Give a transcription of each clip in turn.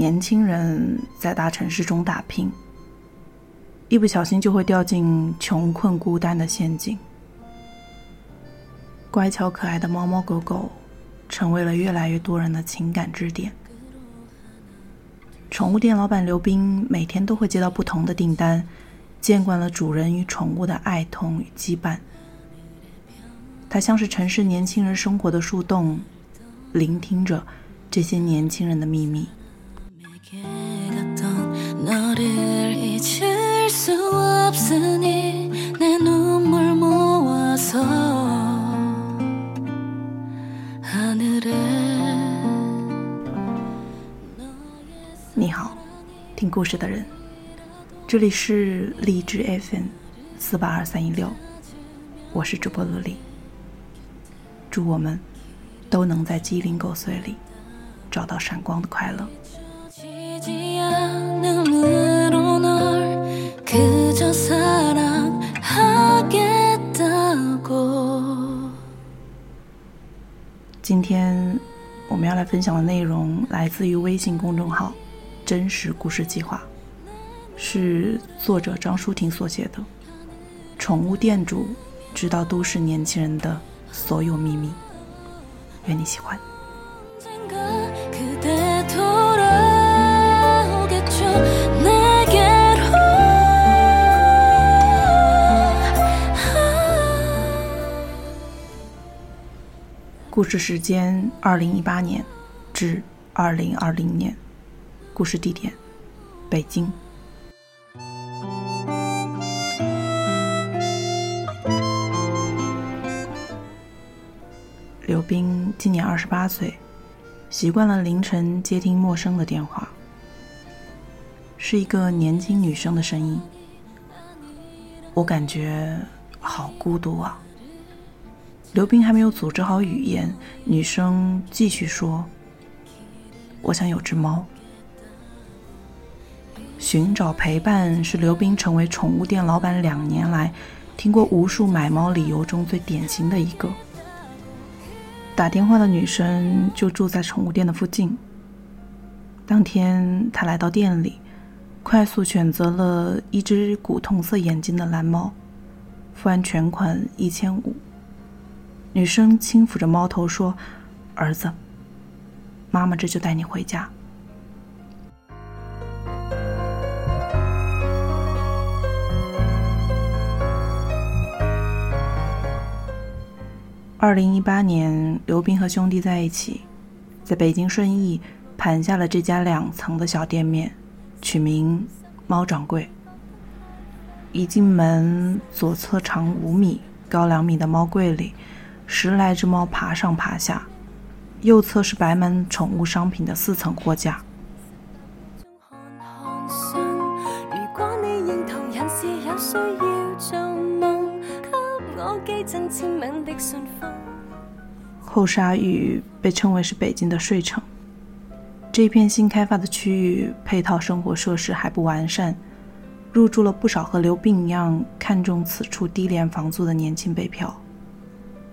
年轻人在大城市中打拼，一不小心就会掉进穷困孤单的陷阱。乖巧可爱的猫猫狗狗，成为了越来越多人的情感支点。宠物店老板刘斌每天都会接到不同的订单，见惯了主人与宠物的爱痛与羁绊。他像是城市年轻人生活的树洞，聆听着这些年轻人的秘密。你好，听故事的人，这里是荔枝 FM 四八二三一六，我是主播乐丽。祝我们都能在鸡零狗碎里找到闪光的快乐。今天我们要来分享的内容来自于微信公众号。真实故事计划是作者张舒婷所写的。宠物店主知道都市年轻人的所有秘密，愿你喜欢。故事时间：二零一八年至二零二零年。故事地点：北京。刘冰今年二十八岁，习惯了凌晨接听陌生的电话，是一个年轻女生的声音。我感觉好孤独啊。刘冰还没有组织好语言，女生继续说：“我想有只猫。”寻找陪伴是刘斌成为宠物店老板两年来听过无数买猫理由中最典型的一个。打电话的女生就住在宠物店的附近。当天他来到店里，快速选择了一只古铜色眼睛的蓝猫，付完全款一千五。女生轻抚着猫头说：“儿子，妈妈这就带你回家。”二零一八年，刘斌和兄弟在一起，在北京顺义盘下了这家两层的小店面，取名“猫掌柜”。一进门，左侧长五米、高两米的猫柜里，十来只猫爬上爬下；右侧是摆满宠物商品的四层货架。后沙峪被称为是北京的睡城。这片新开发的区域，配套生活设施还不完善，入住了不少和刘斌一样看重此处低廉房租的年轻北漂。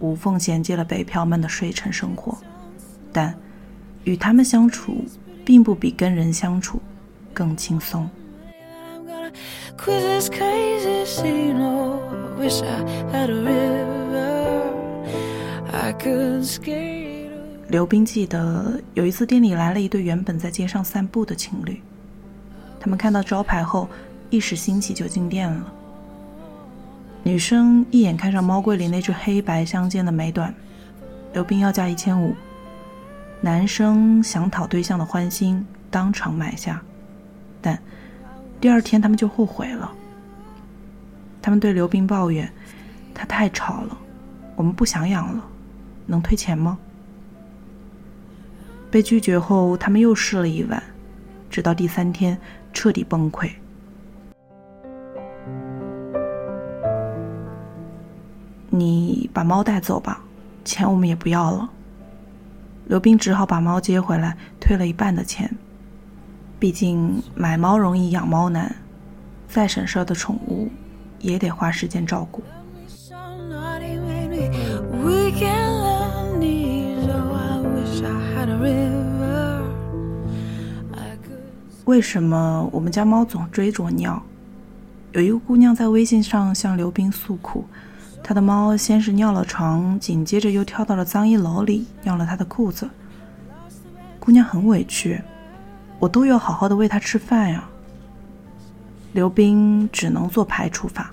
无缝衔接了北漂们的睡城生活。但与他们相处，并不比跟人相处更轻松。刘冰记得有一次店里来了一对原本在街上散步的情侣，他们看到招牌后一时兴起就进店了。女生一眼看上猫柜里那只黑白相间的美短，刘冰要价一千五。男生想讨对象的欢心，当场买下，但第二天他们就后悔了。他们对刘冰抱怨：“他太吵了，我们不想养了，能退钱吗？”被拒绝后，他们又试了一晚，直到第三天彻底崩溃。把猫带走吧，钱我们也不要了。刘斌只好把猫接回来，退了一半的钱。毕竟买猫容易养猫难，再省事儿的宠物也得花时间照顾。为什么我们家猫总追着我尿？有一个姑娘在微信上向刘斌诉苦。他的猫先是尿了床，紧接着又跳到了脏衣篓里，尿了他的裤子。姑娘很委屈，我都有好好的喂它吃饭呀。刘斌只能做排除法，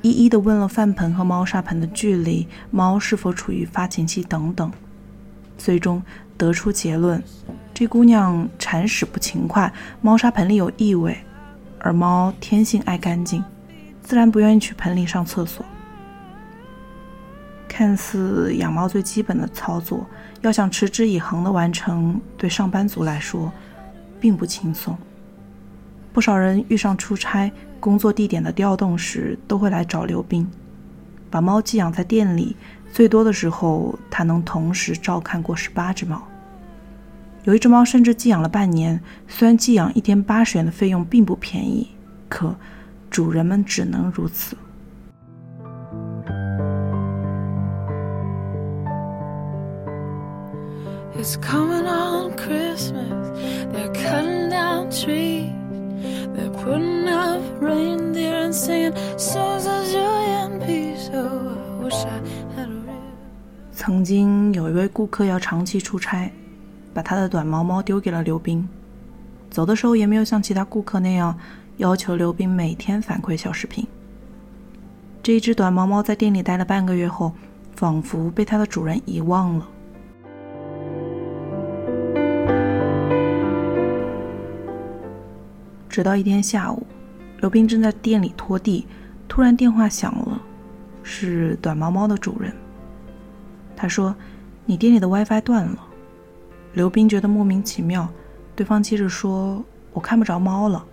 一一的问了饭盆和猫砂盆的距离，猫是否处于发情期等等，最终得出结论：这姑娘铲屎不勤快，猫砂盆里有异味，而猫天性爱干净，自然不愿意去盆里上厕所。看似养猫最基本的操作，要想持之以恒的完成，对上班族来说并不轻松。不少人遇上出差、工作地点的调动时，都会来找刘斌，把猫寄养在店里。最多的时候，他能同时照看过十八只猫。有一只猫甚至寄养了半年。虽然寄养一天八十元的费用并不便宜，可主人们只能如此。It's coming on Christmas. They're cutting down trees. They're putting up reindeer and singing songs of joy and peace. Oh, I wish I had a real. 曾经有一位顾客要长期出差，把他的短毛猫丢给了刘斌。走的时候也没有像其他顾客那样要求刘斌每天反馈小视频。这一只短毛猫在店里待了半个月后，仿佛被它的主人遗忘了。直到一天下午，刘斌正在店里拖地，突然电话响了，是短毛猫的主人。他说：“你店里的 WiFi 断了。”刘斌觉得莫名其妙，对方接着说：“我看不着猫了。”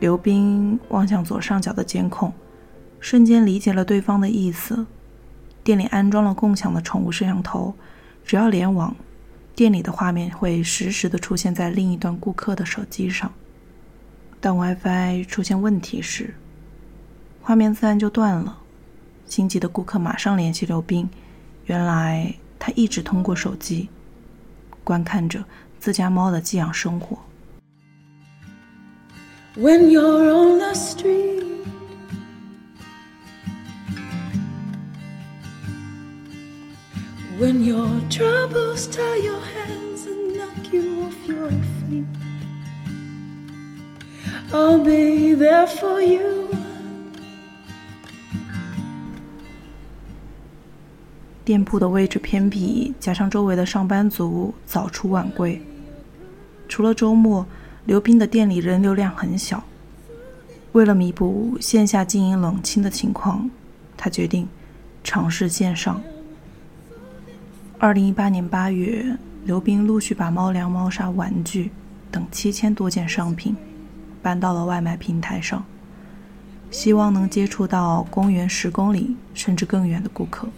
刘斌望向左上角的监控，瞬间理解了对方的意思。店里安装了共享的宠物摄像头，只要联网，店里的画面会实时的出现在另一端顾客的手机上。当 WiFi 出现问题时，画面自然就断了。心急的顾客马上联系刘斌，原来他一直通过手机观看着自家猫的寄养生活。I'll be there for you。店铺的位置偏僻，加上周围的上班族早出晚归，除了周末，刘斌的店里人流量很小。为了弥补线下经营冷清的情况，他决定尝试线上。二零一八年八月，刘斌陆续把猫粮、猫砂、玩具等七千多件商品。搬到了外卖平台上，希望能接触到公园十公里甚至更远的顾客。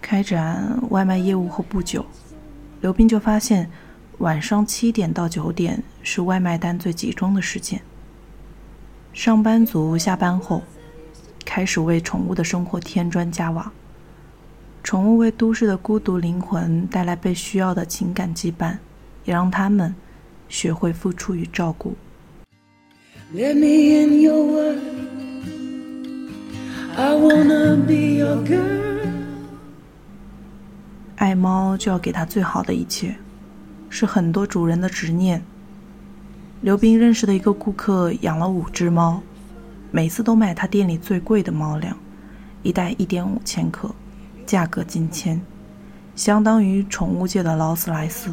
开展外卖业务后不久，刘斌就发现晚上七点到九点是外卖单最集中的时间。上班族下班后，开始为宠物的生活添砖加瓦。宠物为都市的孤独灵魂带来被需要的情感羁绊，也让他们学会付出与照顾。爱猫就要给它最好的一切，是很多主人的执念。刘斌认识的一个顾客养了五只猫，每次都买他店里最贵的猫粮，一袋一点五千克。价格近千，相当于宠物界的劳斯莱斯。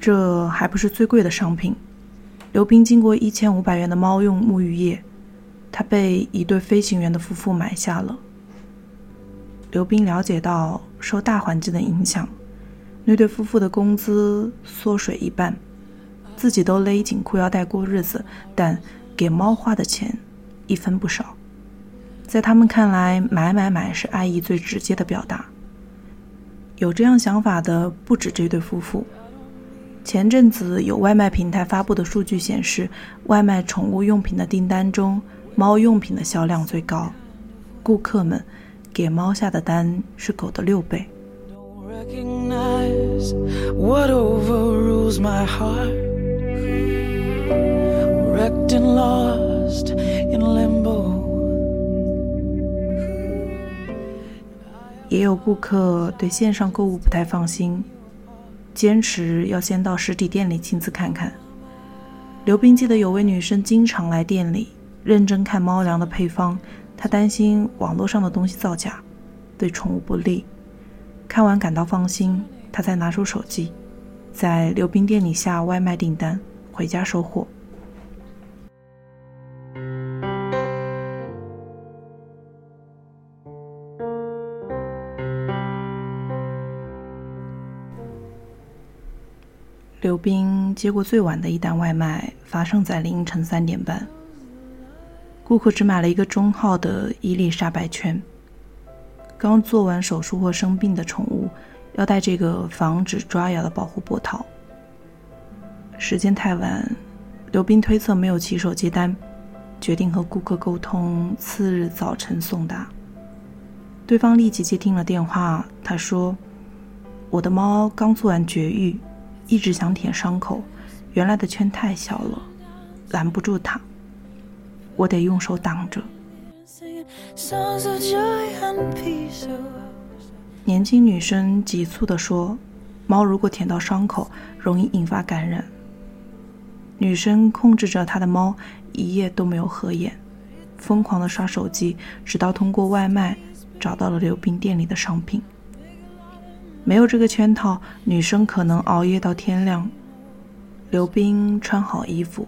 这还不是最贵的商品，刘斌经过一千五百元的猫用沐浴液，他被一对飞行员的夫妇买下了。刘斌了解到，受大环境的影响，那对夫妇的工资缩水一半，自己都勒紧裤腰带过日子，但给猫花的钱一分不少。在他们看来，买买买是爱意最直接的表达。有这样想法的不止这对夫妇。前阵子有外卖平台发布的数据显示，外卖宠物用品的订单中，猫用品的销量最高。顾客们给猫下的单是狗的六倍。也有顾客对线上购物不太放心，坚持要先到实体店里亲自看看。刘斌记得有位女生经常来店里认真看猫粮的配方，她担心网络上的东西造假，对宠物不利。看完感到放心，她才拿出手机，在刘斌店里下外卖订单，回家收货。刘斌接过最晚的一单外卖，发生在凌晨三点半。顾客只买了一个中号的伊丽莎白圈。刚做完手术或生病的宠物，要戴这个防止抓咬的保护脖套。时间太晚，刘斌推测没有骑手接单，决定和顾客沟通次日早晨送达。对方立即接听了电话，他说：“我的猫刚做完绝育。”一直想舔伤口，原来的圈太小了，拦不住它，我得用手挡着。年轻女生急促地说：“猫如果舔到伤口，容易引发感染。”女生控制着她的猫，一夜都没有合眼，疯狂地刷手机，直到通过外卖找到了刘斌店里的商品。没有这个圈套，女生可能熬夜到天亮。刘冰穿好衣服，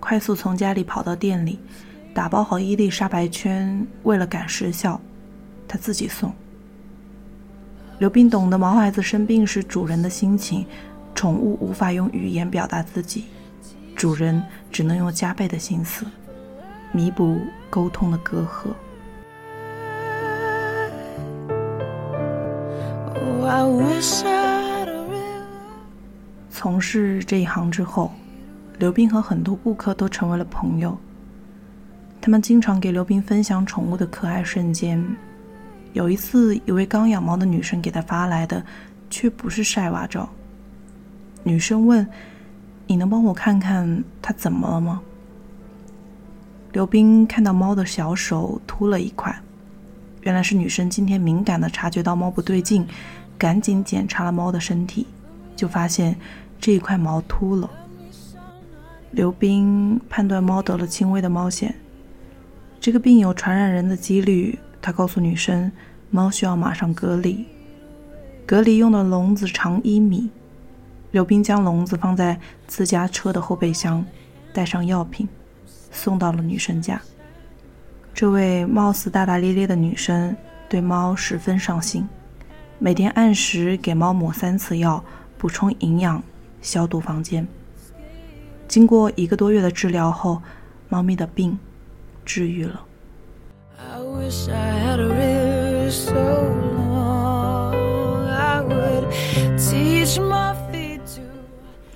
快速从家里跑到店里，打包好伊丽莎白圈。为了赶时效，他自己送。刘冰懂得毛孩子生病时主人的心情，宠物无法用语言表达自己，主人只能用加倍的心思，弥补沟通的隔阂。从事这一行之后，刘斌和很多顾客都成为了朋友。他们经常给刘斌分享宠物的可爱瞬间。有一次，一位刚养猫的女生给他发来的，却不是晒娃照。女生问：“你能帮我看看它怎么了吗？”刘斌看到猫的小手秃了一块，原来是女生今天敏感的察觉到猫不对劲。赶紧检查了猫的身体，就发现这一块毛秃了。刘斌判断猫得了轻微的猫癣，这个病有传染人的几率。他告诉女生，猫需要马上隔离，隔离用的笼子长一米。刘斌将笼子放在自家车的后备箱，带上药品，送到了女生家。这位貌似大大咧咧的女生对猫十分上心。每天按时给猫抹三次药，补充营养，消毒房间。经过一个多月的治疗后，猫咪的病治愈了。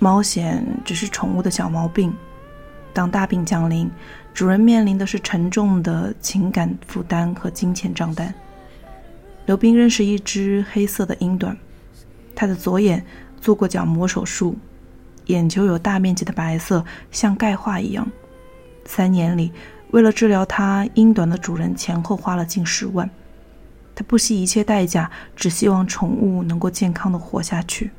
猫癣只是宠物的小毛病，当大病降临，主人面临的是沉重的情感负担和金钱账单。刘斌认识一只黑色的英短，他的左眼做过角膜手术，眼球有大面积的白色，像钙化一样。三年里，为了治疗它，英短的主人前后花了近十万。他不惜一切代价，只希望宠物能够健康的活下去。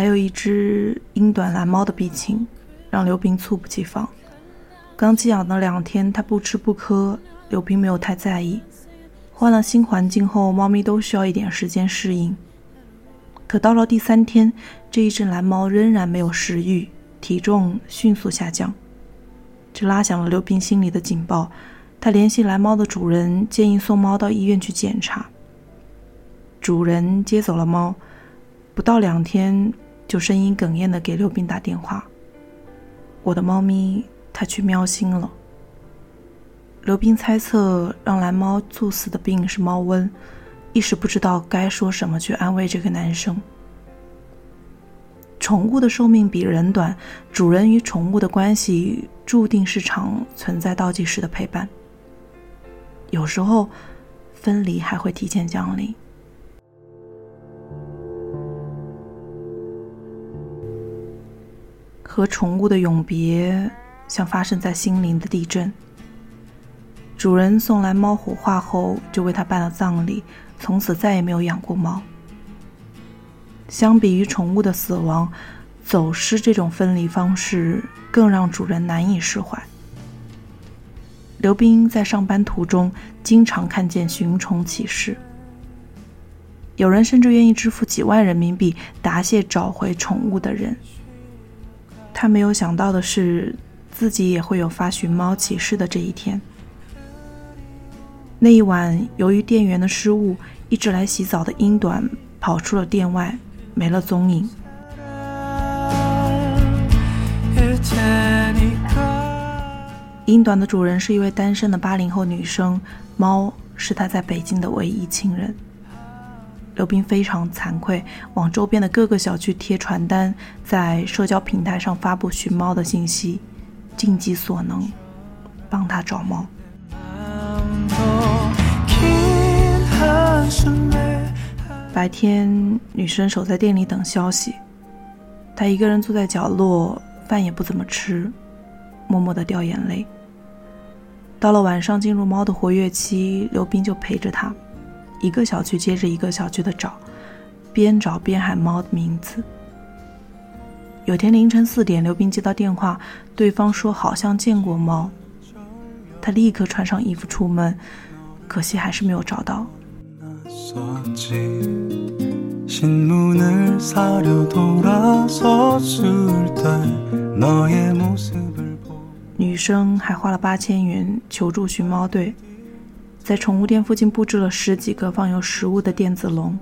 还有一只英短蓝猫的病情，让刘斌猝不及防。刚寄养的两天，他不吃不喝，刘斌没有太在意。换了新环境后，猫咪都需要一点时间适应。可到了第三天，这一只蓝猫仍然没有食欲，体重迅速下降，这拉响了刘斌心里的警报。他联系蓝猫的主人，建议送猫到医院去检查。主人接走了猫，不到两天，就声音哽咽的给刘斌打电话：“我的猫咪，它去喵星了。”刘斌猜测让蓝猫猝死的病是猫瘟，一时不知道该说什么去安慰这个男生。宠物的寿命比人短，主人与宠物的关系注定是场存在倒计时的陪伴。有时候，分离还会提前降临。和宠物的永别，像发生在心灵的地震。主人送来猫火化后，就为它办了葬礼，从此再也没有养过猫。相比于宠物的死亡，走失这种分离方式更让主人难以释怀。刘斌在上班途中经常看见寻宠启事，有人甚至愿意支付几万人民币答谢找回宠物的人。他没有想到的是，自己也会有发寻猫启事的这一天。那一晚，由于店员的失误，一直来洗澡的英短跑出了店外，没了踪影。英短的主人是一位单身的八零后女生，猫是她在北京的唯一亲人。刘斌非常惭愧，往周边的各个小区贴传单，在社交平台上发布寻猫的信息，尽己所能帮他找猫。白天，女生守在店里等消息。她一个人坐在角落，饭也不怎么吃，默默的掉眼泪。到了晚上，进入猫的活跃期，刘斌就陪着她，一个小区接着一个小区的找，边找边喊猫的名字。有天凌晨四点，刘斌接到电话，对方说好像见过猫。他立刻穿上衣服出门，可惜还是没有找到。女生还花了八千元求助寻猫队，在宠物店附近布置了十几个放有食物的电子笼，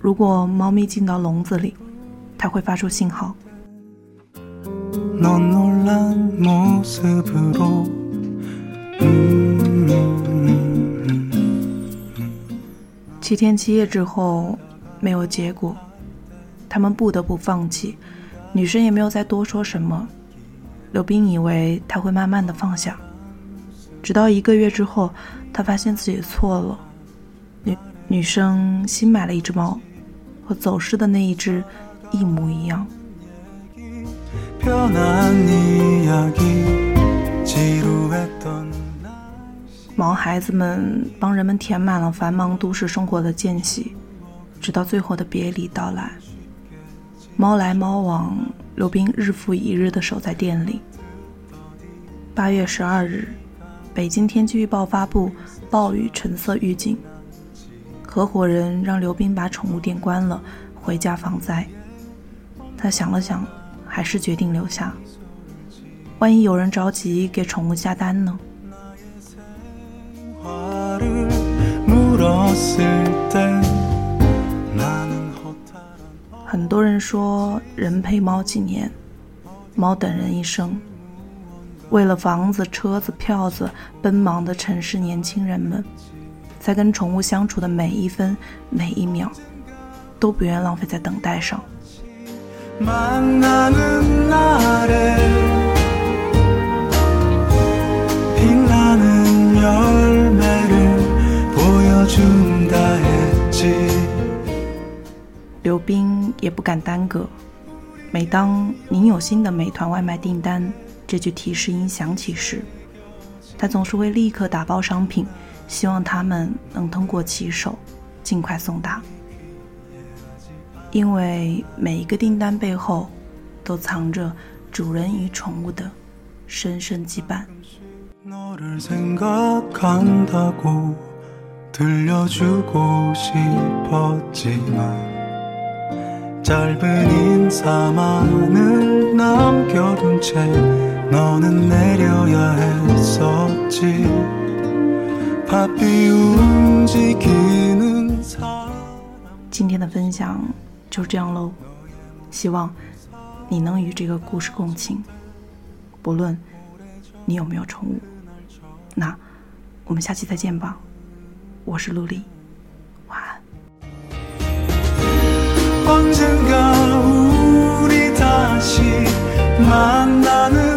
如果猫咪进到笼子里，它会发出信号。七天七夜之后，没有结果，他们不得不放弃。女生也没有再多说什么。刘斌以为他会慢慢的放下，直到一个月之后，他发现自己错了。女女生新买了一只猫，和走失的那一只一模一样。毛孩子们帮人们填满了繁忙都市生活的间隙，直到最后的别离到来。猫来猫往，刘斌日复一日的守在店里。八月十二日，北京天气预报发布暴雨橙色预警，合伙人让刘斌把宠物店关了，回家防灾。他想了想，还是决定留下。万一有人着急给宠物下单呢？很多人说，人陪猫几年，猫等人一生。为了房子、车子、票子，奔忙的城市年轻人们，在跟宠物相处的每一分每一秒，都不愿浪费在等待上。刘冰也不敢耽搁。每当“您有新的美团外卖订单”这句提示音响起时，他总是会立刻打包商品，希望他们能通过骑手尽快送达。因为每一个订单背后，都藏着主人与宠物的深深羁绊。 들려주고 싶었지만 짧은 인사만을 남겨둔 채 너는 내려야 했었지 바삐 움직이는 사람 今天的分享就这样喽，希望你能与这个故事共情，不论你有没有宠物。那我们下期再见吧，我是陆离，晚安。 언젠가 우리 다시 만나는